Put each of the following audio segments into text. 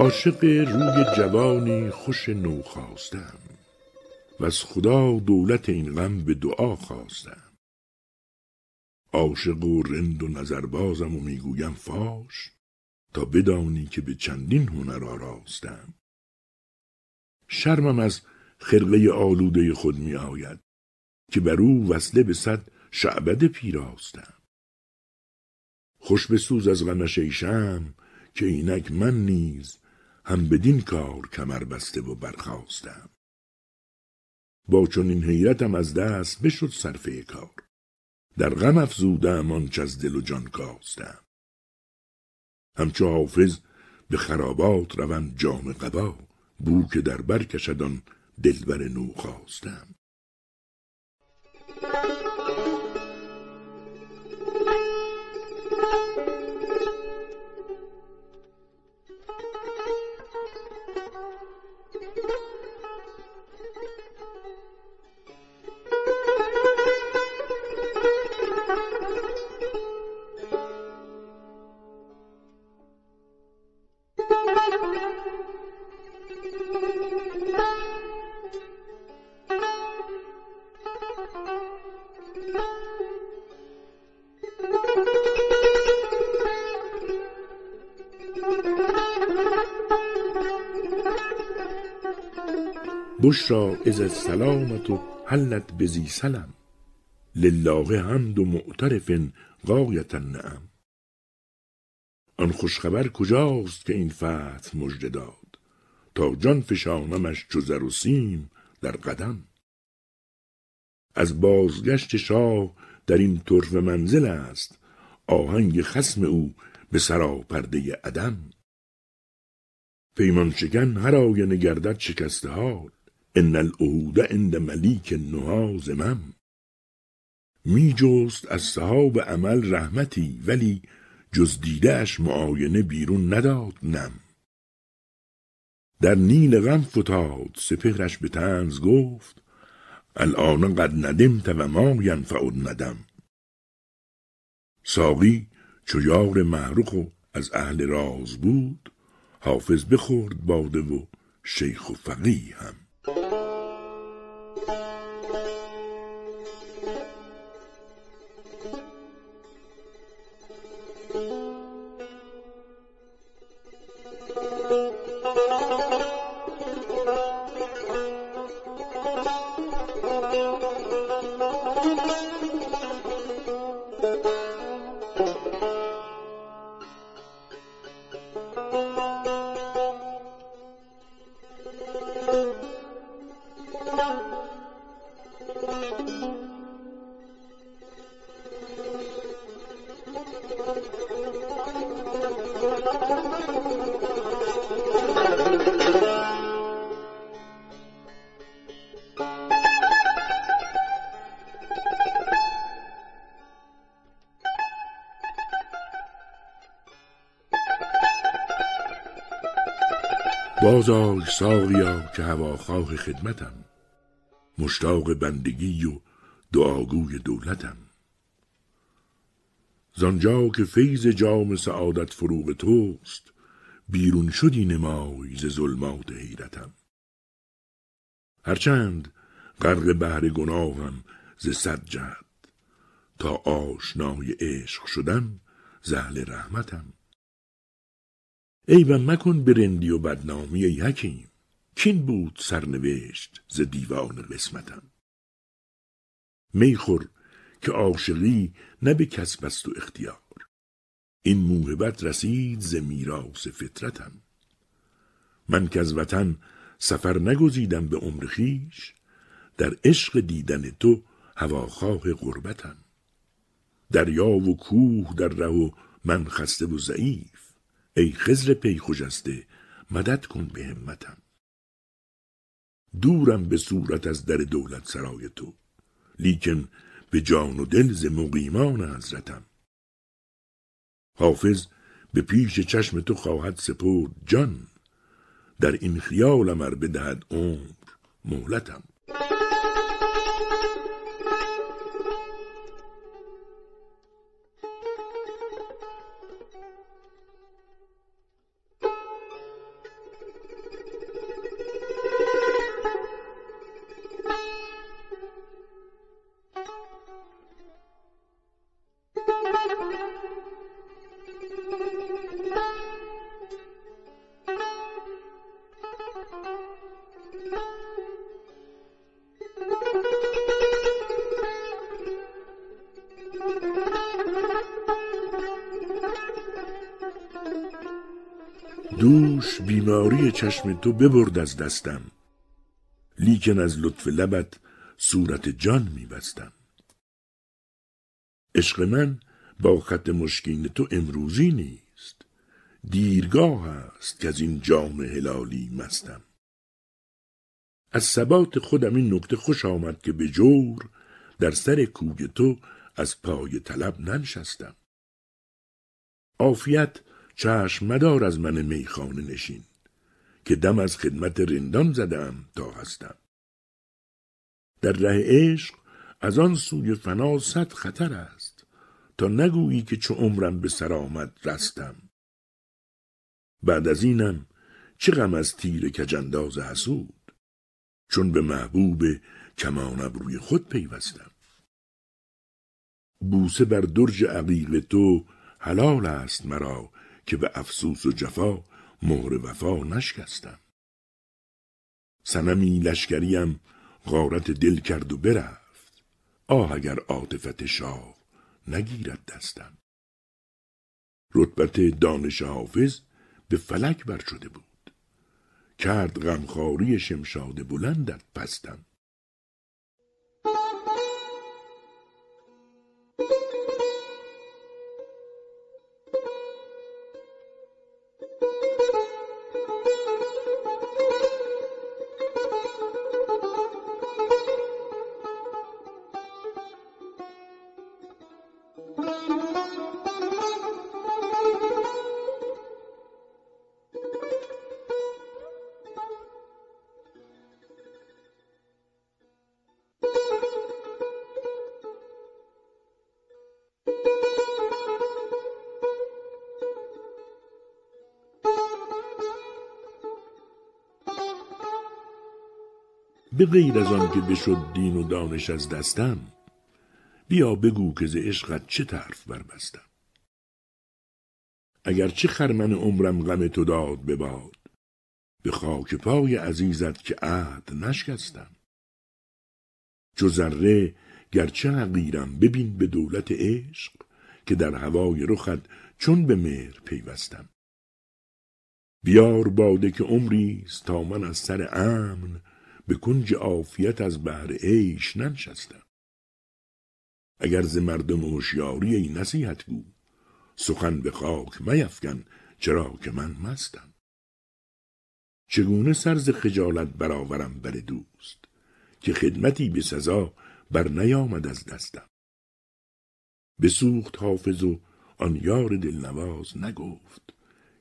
عاشق روی جوانی خوش نو خواستم و از خدا دولت این غم به دعا خواستم. عاشق و رند و نظربازم و می‌گویم فاش تا بدانی که به چندین هنر آراستم. شرمم از خرقه آلوده خود می آید که بر او وصله به صد شعبده پیراستم. خوش به سوز از غمش ایشم که اینک من نیز هم بدین کار کمر بسته و برخواستم با چنین حیرتم از دست بشد صرفه کار. در غم افزودم آنچ از دل و جان کاستم. همچو حافظ به خرابات روم جام قبا بو که در بر کشد آن دلبر نو خواستم بشرا اذ السلامة حلت بذی سلم لله حمد معترف غایة النعم. آن خوشخبر کجاست که این فتح مژده داد؟ تا جان فشانمش چو زر و سیم در قدم. از بازگشت شاه در این طرفه منزل است آهنگ خصم او به سراپرده عدم. پیمان شکن هر آینه گردد شکسته حال ان العهود عند ملیک النهی ذمم می جست از سحاب امل رحمتی ولی جز دیده اش معاینه بیرون نداد نم. در نیل غم فتاد سپهرش به طنز گفت الآن قد ندمت و ما ینفع الندم. ساقی چو یار معروق و از اهل راز بود حافظ بخورد باده و شیخ و فقیه هم. Thank you. بازآی ساقیا که هواخواه خدمتم مشتاق بندگی و دعاگوی دولتم. زانجا که فیض جام سعادت فروغ توست بیرون شدی نمای ز ظلمات حیرتم. هرچند غرق بحر گناهم ز صد جهت تا آشنای عشق شدم ز اهل رحمتم. عیبم مکن به رندی و بدنامی ای حکیم. کین بود سرنوشت ز دیوان قسمتم. می خور که عاشقی نه به کسب است و اختیار. این موهبت رسید ز میراث فطرتم. من که از وطن سفر نگزیدم به عمر خیش در عشق دیدن تو هواخواه غربتم. دریا و کوه در ره و من خسته و ضعیف. ای خزر پی خجسته مدد کن به همتم. دورم به صورت از در دولت سرای تو لیکن به جان و دل ز مقیمان حضرتم. حافظ به پیش چشم تو خواهد سپرد جان در این خیالم ار بدهد عمر مهلتم. دوش بیماری چشم تو ببرد از دستم. لیکن از لطف لبت صورت جان میبستم. عشق من با خط مشکین تو امروزی نیست. دیرگاه است که از این جام هلالی مستم. از ثبات خودم این نکته خوش آمد که به جور در سر کوی تو از پای طلب ننشستم. عافیت چشم مدار از من میخانه نشین که دم از خدمت رندان زدم تا هستم. در ره عشق از آن سوی فنا صد خطر است تا نگویی که چو عمرم به سر آمد رستم. بعد از اینم چه غم از تیر کجنداز حسود چون به محبوب کمان ابروی خود پیوستم. بوسه بر درج عقیق تو حلال است مرا که به افسوس و جفا مهر وفا نشکستم. سنمی لشکریم غارت دل کرد و برفت. آه اگر عاطفت شاه نگیرد دستم. رتبت دانش حافظ به فلک بر شده بود. کرد غمخواری شمشاد بلندت پستم. به غیر از آن که بشد دین و دانش از دستم بیا بگو که ز عشقت چه طرف بربستم اگر چه خرمن عمرم غم تو داد بباد به خاک پای عزیزت که عهد نشکستم. چو ذره گرچه حقیرم ببین به دولت عشق که در هوای رخت چون به مهر پیوستم. بیار باده که عمری تا من از سر امن به کنج عافیت از بهر عیش ننشستم. اگر ز مردم هوشیاری ای نصیحت گو سخن به خاک میفکن چرا که من مستم. چگونه سر ز خجالت برآورم بر دوست که خدمتی به سزا بر نیامد از دستم. بسوخت حافظ و آن یار دلنواز نگفت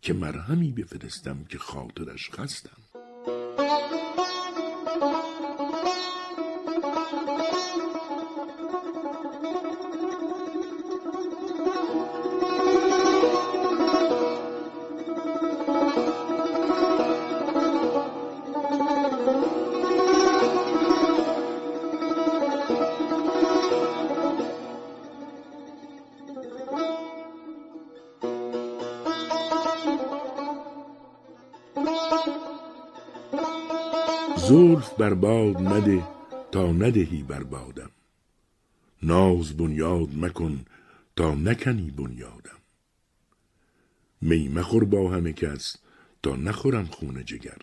که مرهمی بفرستم که خاطرش خستم. زلف بر باد مده تا ندهی بر بادم. ناز بنیاد مکن تا نکنی بنیادم. می مخور با همه کس تا نخورم خون جگر.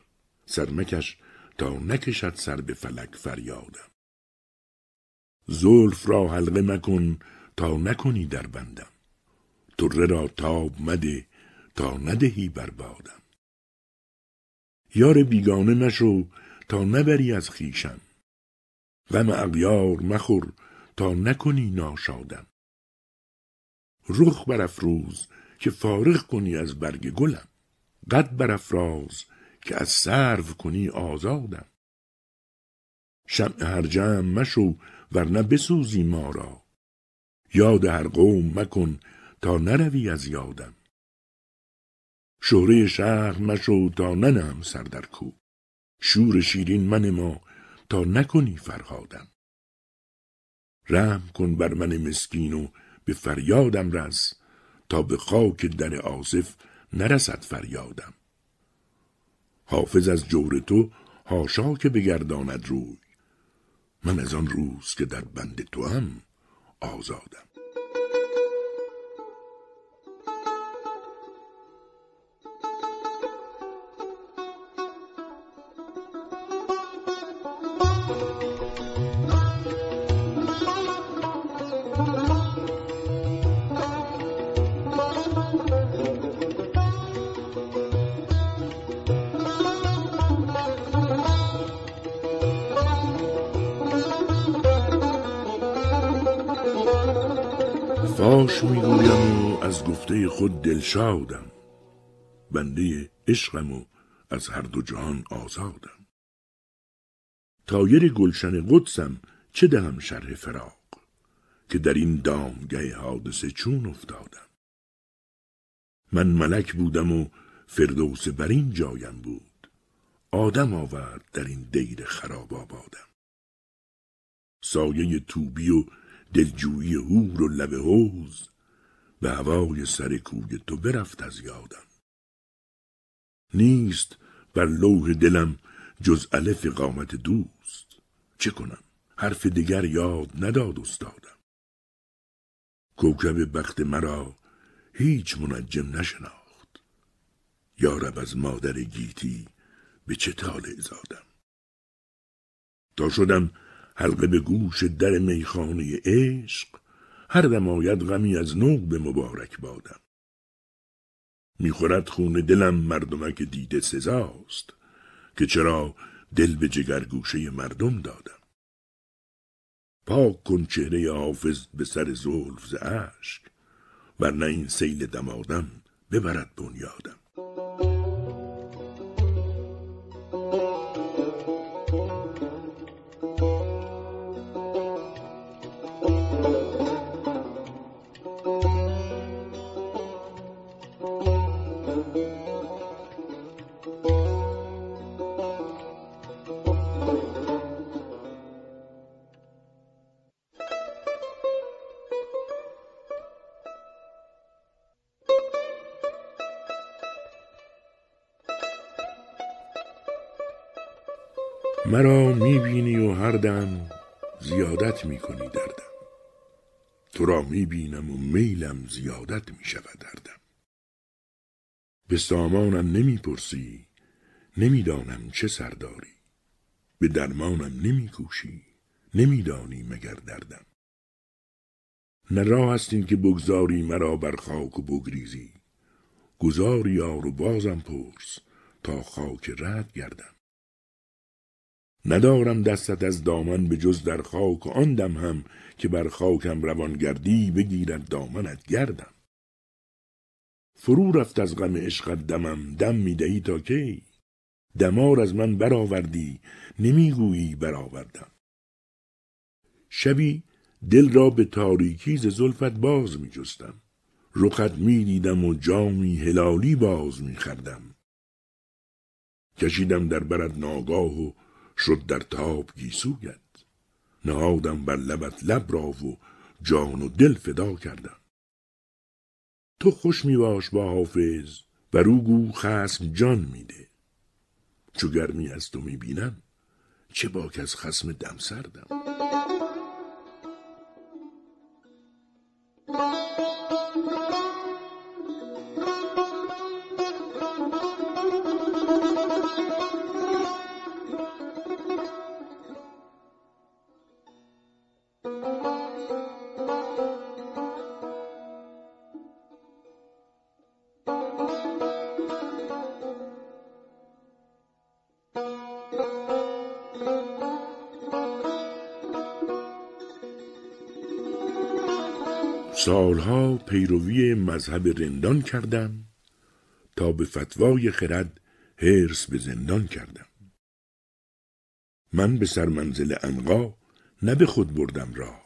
سرمکش تا نکشد سر به فلک فریادم. زلف را حلقه مکن تا نکنی در بندم. طره را تاب مده تا ندهی بر بادم. یار بیگانه مشو تا نبری از خیشم غم اغیار مخور تا نکنی ناشادم. رخ برافروز که فارغ کنی از برگ گلم. قد برافراز که از سرو کنی آزادم. شمع هر جمع مشو ورنه بسوزی ما را. یاد هر قوم مکن تا نروی از یادم. شهره شهر مشو تا ننم سر در کو شور شیرین من ما تا نکنی فرهادم. رحم کن بر من مسکین و به فریادم رس تا به خاک در آصف نرسد فریادم. حافظ از جور تو هاشا که بگرداند روی من از آن روز که در بند تو هم آزادم. فاش می‌گویم و از گفته خود دلشادم. بنده عشقم و از هر دو جهان آزادم. تایر گلشن قدسم چه دهم شرح فراق که در این دامگه حادثه چون افتادم؟ من ملک بودم و فردوس بر این جایم بود. آدم آورد در این دیر خراب آبادم. سایه توبی و دلجویی هور و لب حوز به هوای سر کوی تو برفت از یادم. نیست بر لوح دلم جز الف قامت دوست. چه کنم؟ حرف دیگر یاد نداد استادم. کوکب بخت مرا هیچ منجم نشناخت. یارب از مادر گیتی به چه طالع زادم؟ تا شدم حلقه به گوش در میخانه عشق هر دم آید غمی از نو به مبارک بادم. می‌خورد خون دلم مردمک دیده سزاست که چرا دل به جگرگوشه مردم دادم. پاک کن چهره حافظ به سر زلف ز اشک ورنه این سیل دمادم ببرد بنیادم. مرا می‌بینی و هر دم زیادت می‌کنی دردم تو را می‌بینم و میلم زیادت می‌شود دردم به سامانم نمی‌پرسی. نمی‌دانم چه سرداری. به درمانم نمیکوشی. نمیدانی مگر دردم. نه راه است این که بگذاری مرا بر خاک و بگریزی. گذاری یار و بازم پرس تا خاک رد گردم. ندارم دستت از دامن به جز در خاک و آن دم هم که بر خاکم روان گردی بگیرد دامنت گردم. فرو رفت از غم عشقت دمم. دم می‌دهی تا کی؟ دمار از من برآوردی نمی‌گویی برآوردم. شبی دل را به تاریکی ز زلفت باز می جستم. رخت می دیدم و جامی هلالی باز می خردم. کشیدم در برد ناگاه و شد در تاب گیسویت. نهادم بر لبت لب را و جان و دل فدا کردم. تو خوش می باش با حافظ بر او گو خسم جان میده. چو گرمی از تو می بینم چه باک از خسم دم سردم. سالها پیروی مذهب رندان کردم تا به فتوای خرد هرس به زندان کردم. من به سرمنزل انقا نه به خود بردم را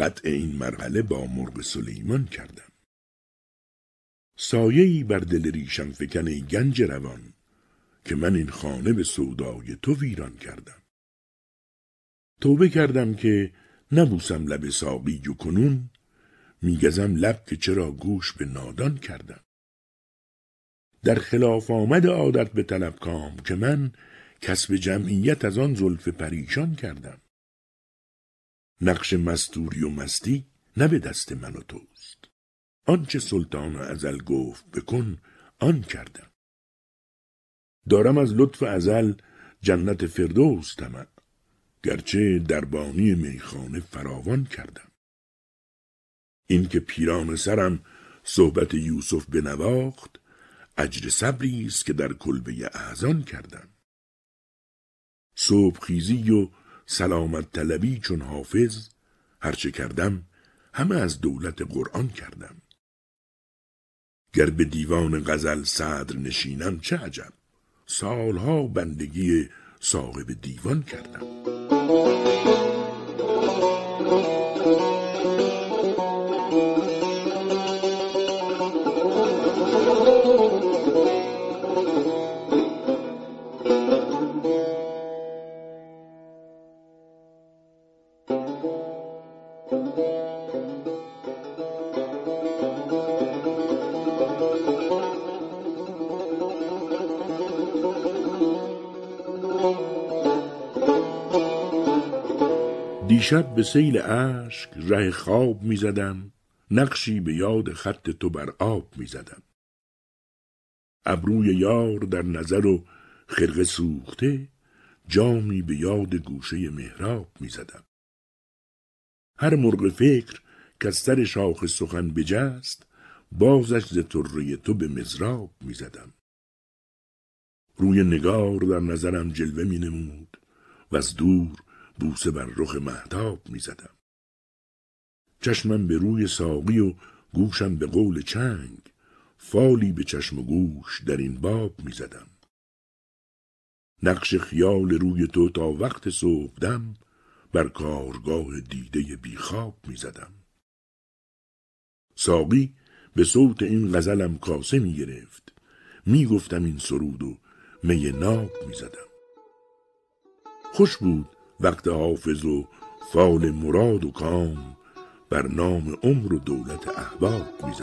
قطع این مرحله با مرغ سلیمان کردم. سایهی بر دل ریشم فکن گنج روان که من این خانه به سودای تو ویران کردم. توبه کردم که نبوسم لب ساقی و کنون میگزم لب که چرا گوش به نادان کردم. در خلاف آمد عادت به طلب کام که من کسب جمعیت از آن زلف پریشان کردم. نقش مستوری و مستی نه به دست من و توست. آنچه سلطان ازل گفت بکن آن کردم. دارم از لطف ازل جنت فردوس طمع گرچه دربانی میخانه فراوان کردم. این که پیران سرم صحبت یوسف بنواخت اجر صبری است که در کلبه احزان کردم. صبح خیزی و سلامت طلبی چون حافظ هرچه کردم همه از دولت قرآن کردم. گر به دیوان غزل صدر نشینم چه عجب؟ سالها بندگی صاحب دیوان کردم. دیشب به سیل اشک ره خواب می‌زدم نقشی به یاد خط تو بر آب می‌زدم. ابروی یار در نظر و خرقه سوخته جامی به یاد گوشه محراب می‌زدم. هر مرغ فکر که از سر شاخ سخن بجست بازش ز طره تو به مزراب می‌زدم. روی نگار در نظرم جلوه می نمود و از دور بوسه بر رخ محتاب می زدم. چشمم به روی ساقی و گوشم به قول چنگ فالی به چشم و گوش در این باب می زدم. نقش خیال روی تو تا وقت صبحدم بر کارگاه دیده بیخواب می زدم. ساقی به صوت این غزلم کاسه می گرفت. می گفتم این سرود و می ناب می زدم. خوش بود وقت حافظ و فال مراد و کام بر نام عمر و دولت احباب می